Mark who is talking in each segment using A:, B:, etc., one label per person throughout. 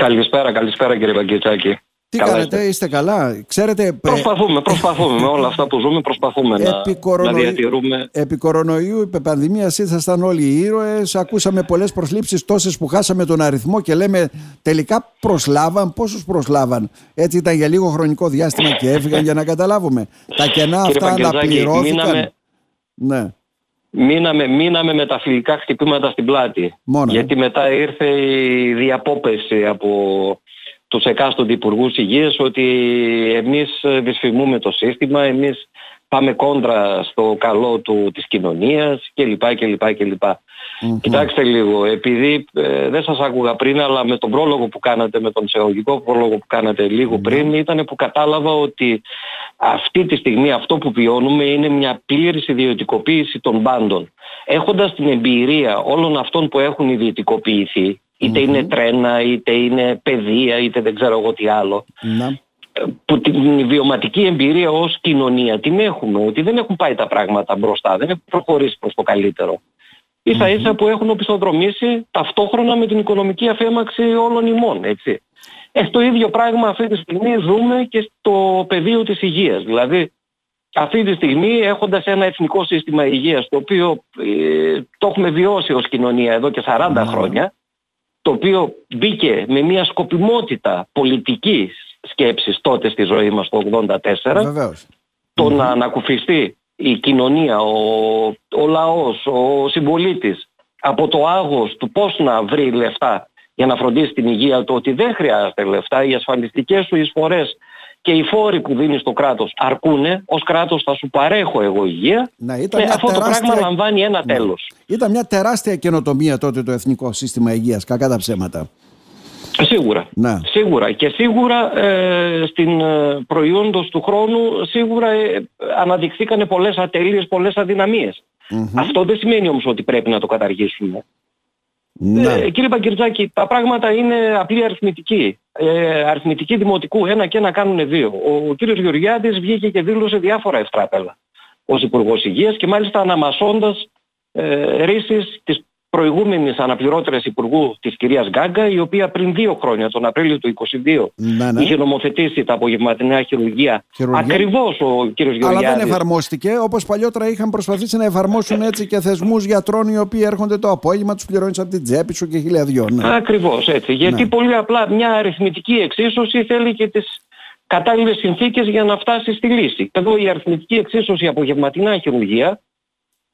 A: Καλησπέρα, καλησπέρα κύριε Παγκετσάκη.
B: Τι Καλά κάνετε, είστε. είστε καλά; Ξέρετε,
A: προσπαθούμε, προσπαθούμε με όλα αυτά που ζούμε, προσπαθούμε επί να, να διατηρούμε.
B: Επί κορονοϊού, επί πανδημίας ήσασταν όλοι οι ήρωες. Ακούσαμε πολλές προσλήψεις, τόσες που χάσαμε τον αριθμό και λέμε τελικά προσλάβαν. Πόσους προσλάβαν. Έτσι ήταν για λίγο χρονικό διάστημα και έφυγαν για να καταλάβουμε. Τα κενά αυτά αναπληρώθηκαν. Μείναμε,
A: ναι. Μείναμε, μείναμε με τα φιλικά χτυπήματα στην πλάτη.
B: Μόνο.
A: Γιατί μετά ήρθε η διαπόπεση από τους εκάστοτε υπουργούς υγείας ότι εμείς δυσφημούμε το σύστημα, εμείς πάμε κόντρα στο καλό του, της κοινωνίας κλπ. κλπ, κλπ. Mm-hmm. Κοιτάξτε λίγο, επειδή ε, δεν σας άκουγα πριν, αλλά με τον πρόλογο που κάνατε, με τον εισαγωγικό πρόλογο που κάνατε λίγο πριν, ήταν που κατάλαβα ότι αυτή τη στιγμή αυτό που βιώνουμε είναι μια πλήρης ιδιωτικοποίηση των πάντων. Έχοντας την εμπειρία όλων αυτών που έχουν ιδιωτικοποιηθεί, είτε είναι τρένα, είτε είναι παιδεία, είτε δεν ξέρω εγώ τι άλλο. Ναι. Που την βιωματική εμπειρία ως κοινωνία την έχουμε, ότι δεν έχουν πάει τα πράγματα μπροστά, δεν έχουν προχωρήσει προς το καλύτερο. Ίσα ίσα που έχουν οπισθοδρομήσει ταυτόχρονα με την οικονομική αφέμαξη όλων ημών, έτσι. Ε, το ίδιο πράγμα αυτή τη στιγμή ζούμε και στο πεδίο της υγείας. Δηλαδή, αυτή τη στιγμή έχοντας ένα εθνικό σύστημα υγείας, το οποίο ε, το έχουμε βιώσει ως κοινωνία εδώ και 40 χρόνια, το οποίο μπήκε με μια σκοπιμότητα πολιτικής σκέψης τότε στη ζωή μας το 1984 το να ανακουφιστεί η κοινωνία, ο, ο λαός, ο συμπολίτης από το άγος του πώς να βρει λεφτά για να φροντίσει την υγεία του ότι δεν χρειάζεται λεφτά, οι ασφαλιστικές σου εισφορές και οι φόροι που δίνεις στο κράτος αρκούνε, ως κράτος θα σου παρέχω εγώ υγεία.
B: Να, ήταν
A: και αυτό τεράστια... το πράγμα λαμβάνει ένα ναι. τέλος.
B: Ήταν μια τεράστια καινοτομία τότε το Εθνικό Σύστημα Υγείας, κακά τα ψέματα.
A: Σίγουρα.
B: Να.
A: Σίγουρα. Και σίγουρα ε, στην ε, προϊόντος του χρόνου σίγουρα ε, αναδειχθήκαν πολλές ατέλειες, πολλές Αυτό δεν σημαίνει όμως ότι πρέπει να το καταργήσουμε. Ναι. Ε, κύριε Παγκυρτζάκη, τα πράγματα είναι απλή αριθμητική. Ε, αριθμητική δημοτικού, ένα και ένα κάνουν δύο. Ο, ο κύριος Γεωργιάδης βγήκε και δήλωσε διάφορα ευτράπελα ως Υπουργός Υγείας και μάλιστα αναμασώντας ε, ρίσεις της προηγούμενης αναπληρώτριας Υπουργού της κυρίας Γκάγκα, η οποία πριν δύο χρόνια, τον Απρίλιο του 2022, ναι, ναι. είχε νομοθετήσει τα απογευματινά χειρουργία. χειρουργία. Ακριβώς ο κύριος Γεωργιάδης.
B: Αλλά δεν εφαρμόστηκε, όπως παλιότερα είχαν προσπαθήσει να εφαρμόσουν έτσι και θεσμούς γιατρών οι οποίοι έρχονται το απόγευμα, τους πληρώνεις από την τσέπη σου και χιλιαδιό.
A: Ναι. Ακριβώς έτσι. Γιατί ναι. πολύ απλά μια αριθμητική εξίσωση θέλει και τις κατάλληλες συνθήκες για να φτάσει στη λύση. Εδώ η αριθμητική εξίσωση απογευματινά χειρουργία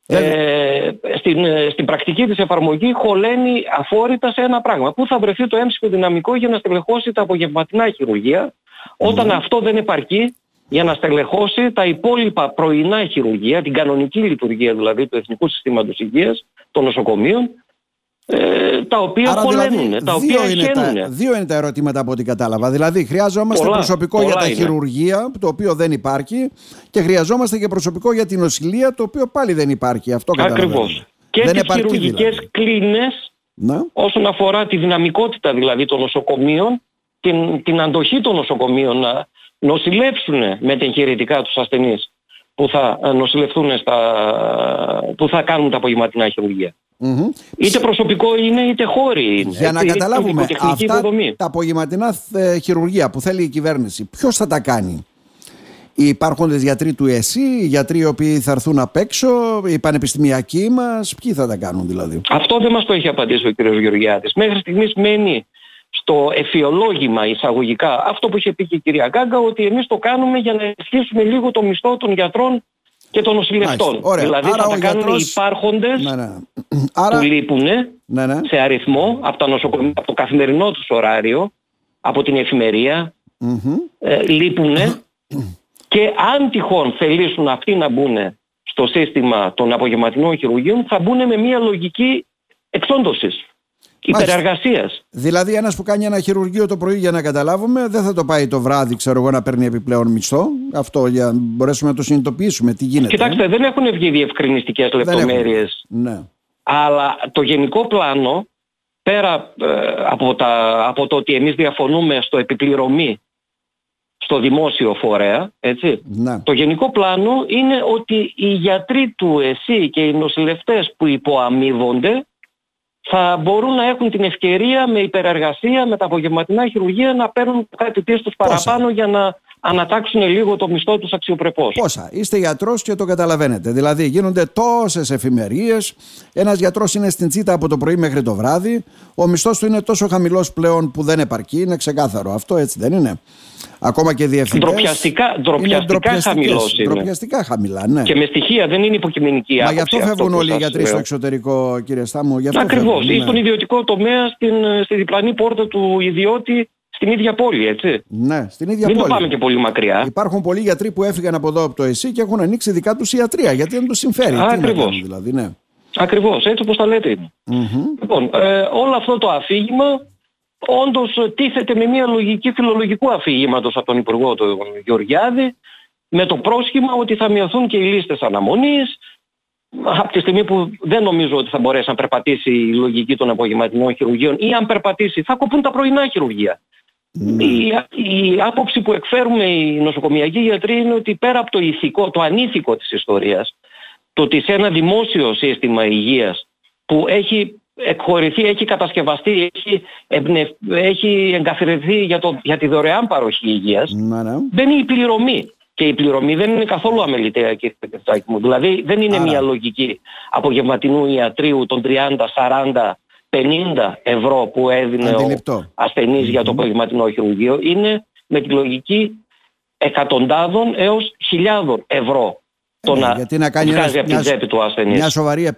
A: ε, στην, ε, στην πρακτική της εφαρμογή χωλαίνει αφόρητα σε ένα πράγμα. Πού θα βρεθεί το έμψυχο δυναμικό για να στελεχώσει τα απογευματινά χειρουργία όταν αυτό δεν επαρκεί για να στελεχώσει τα υπόλοιπα πρωινά χειρουργία, την κανονική λειτουργία δηλαδή του Εθνικού Συστήματος Υγείας, των νοσοκομείων ε, τα οποία Άρα, δηλαδή, τα οποία δύο είναι τα,
B: δύο είναι τα ερωτήματα από ό,τι κατάλαβα. Δηλαδή χρειάζομαστε προσωπικό για τα χειρουργία, το οποίο δεν υπάρχει και χρειαζόμαστε και προσωπικό για την νοσηλεία, το οποίο πάλι δεν υπάρχει. Αυτό
A: Ακριβώς. Και δεν τις χειρουργικές δηλαδή. κλίνες όσον αφορά τη δυναμικότητα δηλαδή των νοσοκομείων, την, την αντοχή των νοσοκομείων να νοσηλεύσουν με την εγχειρητικά τους ασθενείς που θα νοσηλευτούν στα, που θα κάνουν τα απογευματινά χειρουργία. Mm-hmm. Είτε προσωπικό είναι είτε χώροι είναι.
B: Για να καταλάβουμε αυτά τα απογευματινά ε, χειρουργία που θέλει η κυβέρνηση, ποιος θα τα κάνει; Οι υπάρχοντες γιατροί του ΕΣΥ, οι γιατροί οι οποίοι θα έρθουν απ' έξω, οι πανεπιστημιακοί μας, ποιοι θα τα κάνουν δηλαδή;
A: Αυτό δεν μας το έχει απαντήσει ο κ. Γεωργιάδης. Μέχρι στιγμής μένει στο εφιολόγημα εισαγωγικά αυτό που είχε πει και η κυρία Γκάγκα ότι εμείς το κάνουμε για να ενισχύσουμε λίγο το μισθό των γιατρών και των νοσηλευτών. Δηλαδή Άρα θα τα κάνουν οι υπάρχοντες ναι, ναι. Άρα... που λείπουν ναι, ναι, σε αριθμό από, τα νοσοκομεία, από το καθημερινό τους ωράριο, από την εφημερία, mm-hmm. ε, λείπουν και αν τυχόν θελήσουν αυτοί να μπουν στο σύστημα των απογευματινών χειρουργείων θα μπουν με μια λογική εξόντωσης υπερεργασία.
B: Δηλαδή, ένας που κάνει ένα χειρουργείο το πρωί για να καταλάβουμε, δεν θα το πάει το βράδυ, ξέρω εγώ, να παίρνει επιπλέον μισθό. Αυτό για να μπορέσουμε να το συνειδητοποιήσουμε. Τι γίνεται.
A: Κοιτάξτε, δεν έχουν βγει διευκρινιστικές λεπτομέρειες.
B: Ναι.
A: Αλλά το γενικό πλάνο, πέρα ε, από, τα, από το ότι εμείς διαφωνούμε στο επιπληρωμή στο δημόσιο φορέα, έτσι.
B: Ναι.
A: Το γενικό πλάνο είναι ότι οι γιατροί του ΕΣΥ και οι νοσηλευτές που υποαμείβονται θα μπορούν να έχουν την ευκαιρία με υπερεργασία, με τα απογευματινά χειρουργία να παίρνουν κάτι πίσω τους παραπάνω για να ανατάξουν λίγο το μισθό τους αξιοπρεπώς.
B: Πόσα; Είστε γιατρός και το καταλαβαίνετε. Δηλαδή γίνονται τόσες εφημερίες. Ένας γιατρός είναι στην τσίτα από το πρωί μέχρι το βράδυ. Ο μισθός του είναι τόσο χαμηλός πλέον που δεν επαρκεί. Είναι ξεκάθαρο. Αυτό έτσι δεν είναι; Ακόμα και διευθυντές.
A: Ντροπιαστικά, ντροπιαστικά χαμηλός είναι.
B: Ντροπιαστικά χαμηλά, ναι.
A: Και με στοιχεία δεν είναι υποκειμενική
B: Μα γι' αυτό φεύγουν όλοι οι γιατροί στο εξωτερικό, κύριε Στάμου.
A: Ακριβώς. Ή ναι. στον ιδιωτικό τομέα, στην, στη διπλανή πόρτα του ιδιώτη στην ίδια πόλη, έτσι.
B: Ναι, στην ίδια
A: Μην
B: πόλη.
A: Μην πάμε και πολύ μακριά.
B: Υπάρχουν πολλοί γιατροί που έφυγαν από εδώ από το ΕΣΥ και έχουν ανοίξει δικά τους ιατρία. Γιατί δεν τους συμφέρει.
A: Ακριβώς.
B: Δηλαδή, ναι.
A: Ακριβώς, έτσι όπως τα λέτε. Mm-hmm. Λοιπόν, ε, όλο αυτό το αφήγημα όντως τίθεται με μια λογική φιλολογικού αφήγηματος από τον Υπουργό του Γεωργιάδη με το πρόσχημα ότι θα μειωθούν και οι λίστες αναμονής. Από τη στιγμή που δεν νομίζω ότι θα μπορέσει να περπατήσει η λογική των απογευματινών χειρουργείων ή αν περπατήσει θα κοπούν τα πρωινά χειρουργεία. Mm. Η, η άποψη που εκφέρουμε οι νοσοκομιακοί γιατροί είναι ότι πέρα από το ηθικό, το ανήθικο της ιστορίας, το ότι σε ένα δημόσιο σύστημα υγείας που έχει εκχωρηθεί, έχει κατασκευαστεί, έχει, εμπνευ... έχει εγκαθιδρυθεί για, το... για τη δωρεάν παροχή υγείας, mm, ναι. μπαίνει η πληρωμή. Και η πληρωμή δεν είναι καθόλου αμεληταία, κύριε Πετρετάκη μου. Δηλαδή δεν είναι μια λογική απογευματινού ιατρίου των 30, 40, 50 ευρώ που έδινε Αντιληπτό. ο ασθενης για το απογευματινό χειρουργείο. Είναι με τη λογική εκατοντάδων έως χιλιάδων ευρώ το ε, να, γιατί να κάνει βγάζει από την τσέπη του ασθενής.
B: Μια σοβαρή ε,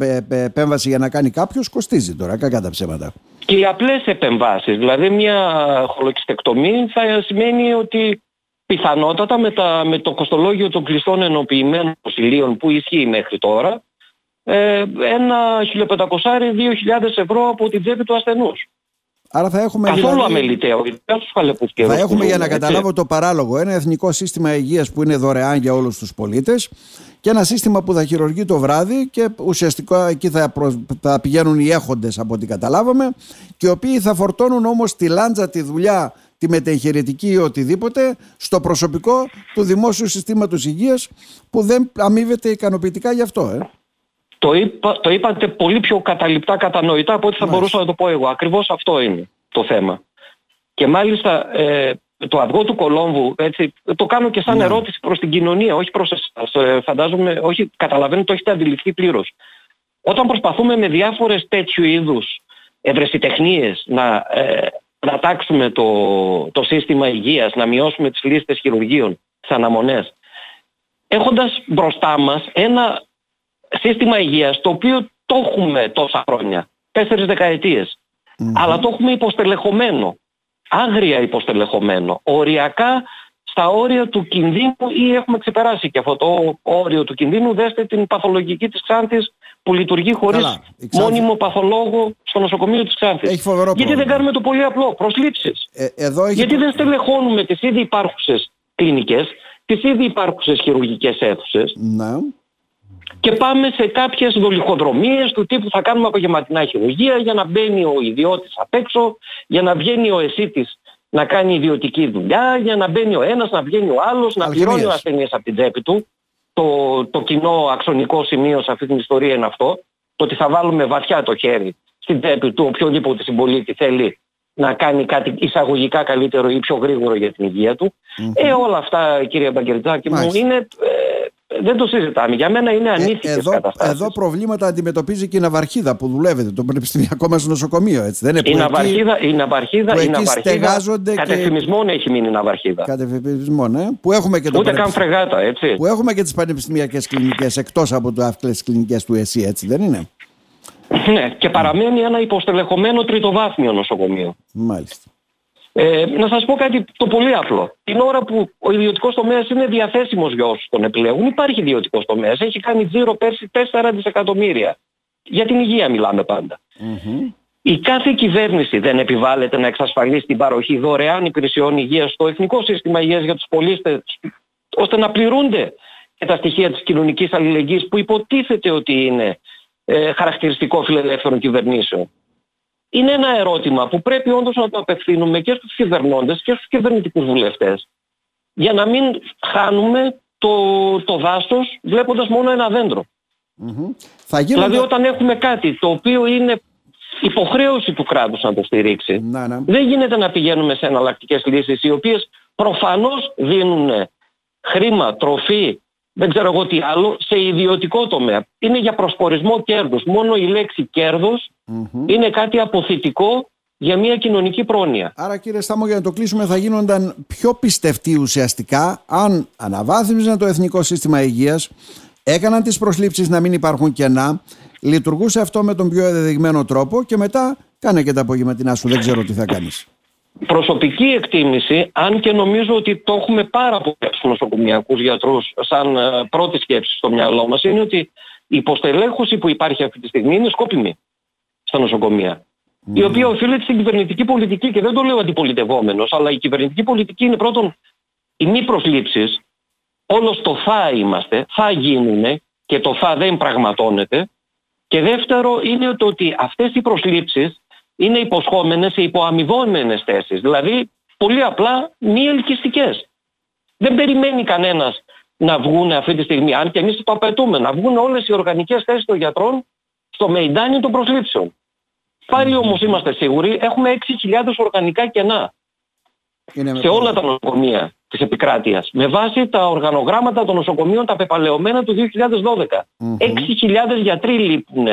B: ε, επέμβαση για να κάνει κάποιος κοστίζει τώρα, κακά τα ψέματα.
A: Και οι απλές επεμβάσεις, δηλαδή μια χολοκιστεκτομή θα σημαίνει ότι πιθανότατα με, τα, με το κοστολόγιο των κλειστών ενοποιημένων οσυλίων που ισχύει μέχρι τώρα ε, ένα 1500-2000 ευρώ από την τσέπη του ασθενούς.
B: Άρα θα έχουμε
A: Καθόλου δηλαδή... αμεληταίο,
B: Θα έχουμε για να καταλάβω το παράλογο ένα εθνικό σύστημα υγείας που είναι δωρεάν για όλους τους πολίτες και ένα σύστημα που θα χειρουργεί το βράδυ και ουσιαστικά εκεί θα, θα πηγαίνουν οι έχοντες από ό,τι καταλάβαμε και οι οποίοι θα φορτώνουν όμως τη λάντζα, τη δουλειά, τη μετεγχειρητική ή οτιδήποτε στο προσωπικό του δημόσιου συστήματος υγείας που δεν αμείβεται ικανοποιητικά γι' αυτό. Ε.
A: Το, είπα, το είπατε πολύ πιο καταληπτά κατανοητά από ό,τι θα μπορούσα να το πω εγώ. Ακριβώς αυτό είναι το θέμα. Και μάλιστα ε, το αυγό του Κολόμβου, έτσι, το κάνω και σαν ναι. ερώτηση προς την κοινωνία, όχι προς εσάς. Ε, φαντάζομαι, όχι, καταλαβαίνω, το έχετε αντιληφθεί πλήρως. Όταν προσπαθούμε με διάφορες τέτοιου είδους ευρεσιτεχνίες να, ε, να τάξουμε το, το σύστημα υγείας, να μειώσουμε τις λίστες χειρουργείων, τις αναμονές, έχοντας μπροστά μας ένα σύστημα υγείας το οποίο το έχουμε τόσα χρόνια, τέσσερις αλλά το έχουμε υποστελεχωμένο, άγρια υποστελεχωμένο, οριακά στα όρια του κινδύνου ή έχουμε ξεπεράσει και αυτό το όριο του κινδύνου. Δέστε την παθολογική της Ξάνθης που λειτουργεί χωρίς μόνιμο παθολόγο στο νοσοκομείο της Ξάνθης. Γιατί δεν κάνουμε το πολύ απλό, προσλήψεις. Ε, εδώ έχει... Γιατί δεν στελεχώνουμε τις ήδη υπάρχουσες κλινικές, τις ήδη υπάρχουσες χειρουργικές αίθουσες.
B: Ναι
A: και πάμε σε κάποιες δολυχοδρομίες του τύπου θα κάνουμε απογευματινά χειρουργία για να μπαίνει ο ιδιώτης απ' έξω, για να βγαίνει ο εσύτης να κάνει ιδιωτική δουλειά, για να μπαίνει ο ένας, να βγαίνει ο άλλος, να πληρώνει ο ασθενής από την τσέπη του. Το, το κοινό αξονικό σημείο σε αυτή την ιστορία είναι αυτό, το ότι θα βάλουμε βαθιά το χέρι στην τσέπη του οποιοδήποτε συμπολίτη θέλει να κάνει κάτι εισαγωγικά καλύτερο ή πιο γρήγορο για την υγεία του. Ε, όλα αυτά κύριε Μπαγκερτζάκη μου είναι ε, δεν το συζητάμε. Για μένα είναι ανήθικες ε,
B: εδώ,
A: καταστάσεις.
B: Εδώ προβλήματα αντιμετωπίζει και η Ναυαρχίδα που δουλεύετε, το πανεπιστημιακό μας νοσοκομείο. Έτσι, δεν είναι
A: η, Ναυαρχίδα, η Ναυαρχίδα, η Ναυαρχίδα κατευθυμισμόν και... έχει μείνει η Ναυαρχίδα.
B: Κατευθυμισμόν, ε, που έχουμε και το
A: Ούτε καν φρεγάτα, έτσι.
B: Που έχουμε και τις πανεπιστημιακές κλινικές εκτός από τις κλινικές του ΕΣΥ, έτσι δεν είναι;
A: Ναι, και παραμένει ένα υποστελεχωμένο τριτοβάθμιο νοσοκομείο.
B: Μάλιστα.
A: Ε, να σας πω κάτι το πολύ απλό. Την ώρα που ο ιδιωτικός τομέας είναι διαθέσιμος για όσους τον επιλέγουν, υπάρχει ιδιωτικός τομέας. Έχει κάνει τζίρο πέρσι 4 δισεκατομμύρια. Για την υγεία μιλάμε Η κάθε κυβέρνηση δεν επιβάλλεται να εξασφαλίσει την παροχή δωρεάν υπηρεσιών υγείας στο Εθνικό Σύστημα Υγείας για τους πολίτες, ώστε να πληρούνται και τα στοιχεία της κοινωνικής αλληλεγγύης που υποτίθεται ότι είναι ε, χαρακτηριστικό φιλελεύθερων κυβερνήσεων είναι ένα ερώτημα που πρέπει όντως να το απευθύνουμε και στους κυβερνώντες και στους κυβερνητικούς βουλευτές για να μην χάνουμε το, το δάσος βλέποντας μόνο ένα δέντρο.
B: Θα
A: Δηλαδή όταν έχουμε κάτι το οποίο είναι υποχρέωση του κράτους να το στηρίξει.
B: Να, ναι.
A: Δεν γίνεται να πηγαίνουμε σε εναλλακτικές λύσεις οι οποίες προφανώς δίνουν χρήμα, τροφή, δεν ξέρω εγώ τι άλλο, σε ιδιωτικό τομέα. Είναι για προσπορισμό κέρδους. Μόνο η λέξη κέρδος είναι κάτι αποθητικό για μια κοινωνική πρόνοια.
B: Άρα κύριε Στάμο για να το κλείσουμε θα γίνονταν πιο πιστευτοί ουσιαστικά αν αναβάθμιζαν το Εθνικό Σύστημα Υγείας, έκαναν τις προσλήψεις να μην υπάρχουν κενά, λειτουργούσε αυτό με τον πιο ενδεδειγμένο τρόπο και μετά κάνε και τα απογευματινά σου, δεν ξέρω τι θα κάνεις.
A: Προσωπική εκτίμηση, αν και νομίζω ότι το έχουμε πάρα πολλοί στους νοσοκομιακούς γιατρούς σαν ε, πρώτη σκέψη στο μυαλό μας, είναι ότι η υποστελέχωση που υπάρχει αυτή τη στιγμή είναι σκόπιμη στα νοσοκομεία. Η οποία οφείλεται στην κυβερνητική πολιτική και δεν το λέω αντιπολιτευόμενος, αλλά η κυβερνητική πολιτική είναι πρώτον οι μη προσλήψεις, όλος το θα είμαστε, θα γίνουν και το θα δεν πραγματώνεται. Και δεύτερο είναι το ότι αυτές οι προσλήψεις είναι υποσχόμενες σε υποαμοιβόμενες θέσεις. Δηλαδή πολύ απλά μη ελκυστικές. Δεν περιμένει κανένας να βγουν αυτή τη στιγμή, αν και εμείς το απαιτούμε, να βγουν όλες οι οργανικές θέσεις των γιατρών στο μεϊντάνι των προσλήψεων. Πάλι όμως είμαστε σίγουροι, έχουμε 6.000 οργανικά κενά σε όλα τα νοσοκομεία της επικράτειας. Με βάση τα οργανογράμματα των νοσοκομείων τα πεπαλαιωμένα του 2012. 6.000 γιατροί λείπουν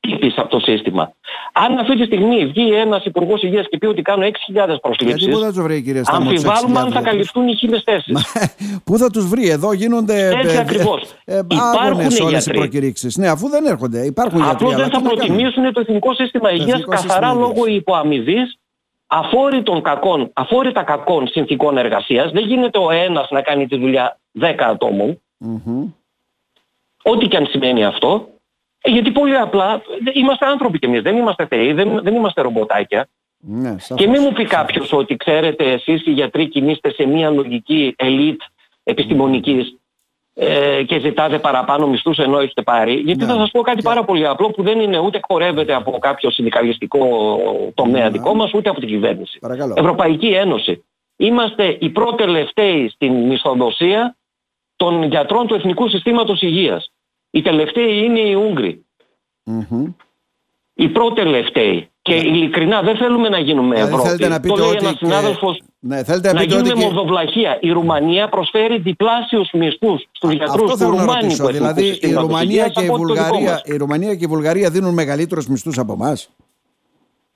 A: τύπης από το σύστημα. Αν αυτή τη στιγμή βγει ένας υπουργός υγείας και πει ότι κάνω 6.000 προσλήψεις, αμφιβάλλουμε αν θα καλυφθούν οι χίλιες θέσεις.
B: Πού θα τους βρει, εδώ γίνονται
A: Έτσι ακριβώς.
B: Ε, υπάρχουν όλες οι προκηρύξεις. Ναι, αφού δεν έρχονται, υπάρχουν γιατροί.
A: Απλώς δεν θα προτιμήσουν το Εθνικό Σύστημα Υγείας καθαρά λόγω υποαμοιβής αφόρητων κακών, αφόρητα κακών συνθήκων εργασίας. Δεν γίνεται ο ένας να κάνει τη δουλειά 10 ατόμων. Mm-hmm. Ό,τι και αν σημαίνει αυτό. Ε, γιατί πολύ απλά είμαστε άνθρωποι κι εμείς, δεν είμαστε θεοί, δεν, δεν είμαστε ρομποτάκια. Ναι, και μην μου πει κάποιος ότι ξέρετε εσείς οι γιατροί κινείστε σε μια λογική ελίτ επιστημονικής ε, και ζητάτε παραπάνω μισθούς ενώ έχετε πάρει. Γιατί ναι. θα σας πω κάτι πάρα πολύ απλό που δεν είναι ούτε χορεύεται από κάποιο συνδικαλιστικό τομέα ναι. δικό μας ούτε από την κυβέρνηση.
B: Παρακαλώ.
A: Ευρωπαϊκή Ένωση. Είμαστε οι πρώτοι τελευταίοι στην μισθοδοσία των γιατρών του Εθνικού Συστήματος Υγείας. Οι τελευταίοι είναι οι Ούγγροι. Mm-hmm. Οι πρώτοι τελευταίοι. Και ναι. ειλικρινά δεν θέλουμε να γίνουμε δηλαδή, Ευρώπη.
B: Να πείτε το λέει
A: ένας συνάδελφος
B: ναι, θέλετε να,
A: να γίνουμε
B: ότι...
A: μορδοβλαχία. Η Ρουμανία προσφέρει διπλάσιους μισθούς στους γιατρούς
B: του Ρουμάνι. Δηλαδή η Ρουμανία, και η, Βουλγαρία, η Ρουμανία και η Βουλγαρία δίνουν μεγαλύτερους μισθούς από εμάς;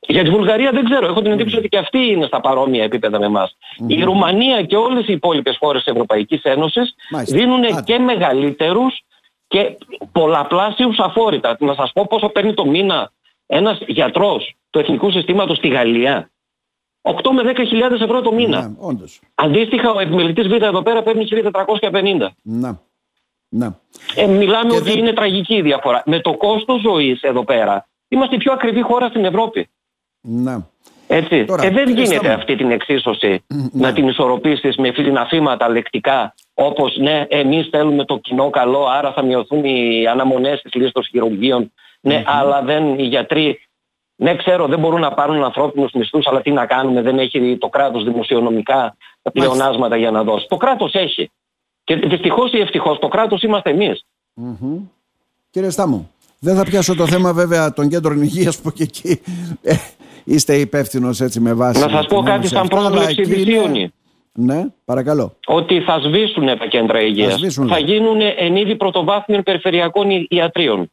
A: Για τη Βουλγαρία δεν ξέρω. Έχω την εντύπωση ότι και αυτή είναι στα παρόμοια επίπεδα με εμάς. Η Ρουμανία και όλες οι υπόλοιπες χώρες της Ευρωπαϊκής Ένωσης δίνουν και μεγαλύτερους και πολλαπλάσιους αφόρητα. Να σας πω πόσο παίρνει το μήνα ένας γιατρός του Εθνικού Συστήματος στη Γαλλία. 8 με 10 χιλιάδες ευρώ το μήνα.
B: Ναι, όντως.
A: Αντίστοιχα ο επιμελητής Β εδώ πέρα παίρνει 1450.
B: Ναι. Ναι.
A: Ε, μιλάμε ότι είναι τραγική η διαφορά. Με το κόστος ζωής εδώ πέρα είμαστε η πιο ακριβή χώρα στην Ευρώπη.
B: Ναι.
A: Έτσι. Τώρα, ε, δεν γίνεται αυτή την εξίσωση ναι. να την ισορροπήσεις με φιλιναφήματα λεκτικά όπως ναι εμείς θέλουμε το κοινό καλό άρα θα μειωθούν οι αναμονές της λίστας χειρουργείων ναι αλλά δεν οι γιατροί ναι ξέρω δεν μπορούν να πάρουν ανθρώπινους μισθούς αλλά τι να κάνουμε δεν έχει το κράτος δημοσιονομικά πλεονάσματα για να δώσει. Το κράτος έχει. Και δυστυχώς ή ευτυχώς το κράτος είμαστε εμείς.
B: Mm-hmm. Κύριε Στάμου, δεν θα πιάσω το θέμα βέβαια των κέντρων υγείας που και εκεί ε, είστε υπεύθυνος έτσι με βάση.
A: Να σας πω κάτι σαν πρόβλεψη δυσίωνη.
B: Ναι, παρακαλώ.
A: Ότι θα σβήσουν τα κέντρα υγείας. Θα, θα γίνουν εν είδη πρωτοβάθμιων περιφερειακών ιατρίων.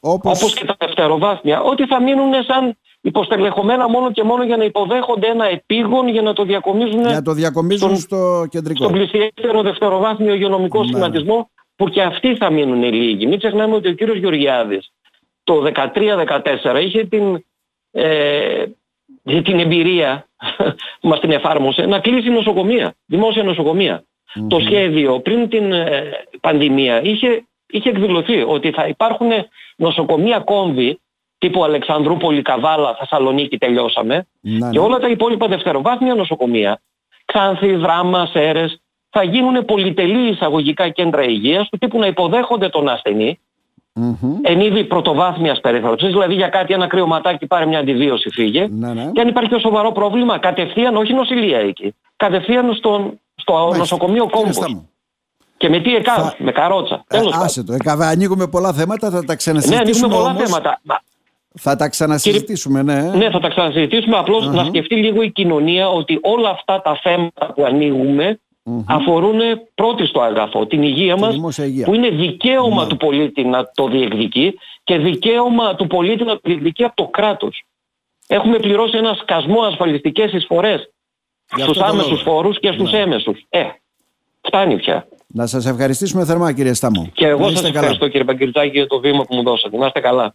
B: Όπως...
A: Όπως και τα δευτεροβάθμια. Ότι θα μείνουν σαν υποστελεχωμένα μόνο και μόνο για να υποδέχονται ένα επίγον για να το διακομίζουν,
B: για το διακομίζουν στο κεντρικό.
A: Στον πλησιέστερο δευτεροβάθμιο υγειονομικό ναι. σχηματισμό που και αυτοί θα μείνουν λίγοι. Μην ξεχνάμε ότι ο κύριος Γεωργιάδης το 13-14 είχε την, ε, την εμπειρία που μας την εφάρμοσε να κλείσει νοσοκομεία, δημόσια Το σχέδιο πριν την ε, πανδημία είχε, είχε εκδηλωθεί ότι θα υπάρχουν νοσοκομεία κόμβη τύπου Αλεξανδρούπολη, Καβάλα, Θεσσαλονίκη τελειώσαμε.
B: Ναι,
A: και
B: ναι.
A: όλα τα υπόλοιπα δευτεροβάθμια νοσοκομεία, Ξάνθη, Δράμα, Σέρες, θα γίνουν πολυτελή εισαγωγικά κέντρα υγείας του τύπου να υποδέχονται τον ασθενή
B: Mm-hmm.
A: εν είδη πρωτοβάθμιας περίθαλψης, δηλαδή για κάτι ένα κρυωματάκι πάρε μια αντιβίωση φύγε
B: Ναι, ναι.
A: και αν υπάρχει και σοβαρό πρόβλημα κατευθείαν, όχι νοσηλεία εκεί, κατευθείαν στον, στο
B: Μάλιστα.
A: νοσοκομείο
B: Κύριε
A: κόμπος.
B: Στάμου,
A: Και με τι ΕΚΑΒ,
B: Θα-
A: με καρότσα.
B: ε,
A: Τέλος πάντων.
B: άσε το. Ε, καβα- ανοίγουμε πολλά θέματα, θα τα
A: Ναι,
B: ξανασυζητήσουμε
A: ανοίγουμε πολλά
B: όμως.
A: θέματα. Μα,
B: Θα τα ξανασυζητήσουμε, ναι.
A: Ναι, θα τα ξανασυζητήσουμε. να σκεφτεί λίγο η κοινωνία ότι όλα αυτά τα θέματα που ανοίγουμε αφορούν πρώτη στο αγαθό, την υγεία μας, που είναι δικαίωμα ναι. του πολίτη να το διεκδικεί και δικαίωμα του πολίτη να το διεκδικεί από το κράτος. Έχουμε πληρώσει ένα σκασμό ασφαλιστικές εισφορές στους άμεσους φόρους και στους ναι. έμεσους. Ε, φτάνει πια.
B: Να σας ευχαριστήσουμε θερμά κύριε Στάμο.
A: Και εγώ σας ευχαριστώ κύριε Παγκυρτζάκη για το βήμα που μου δώσατε. Να είστε καλά.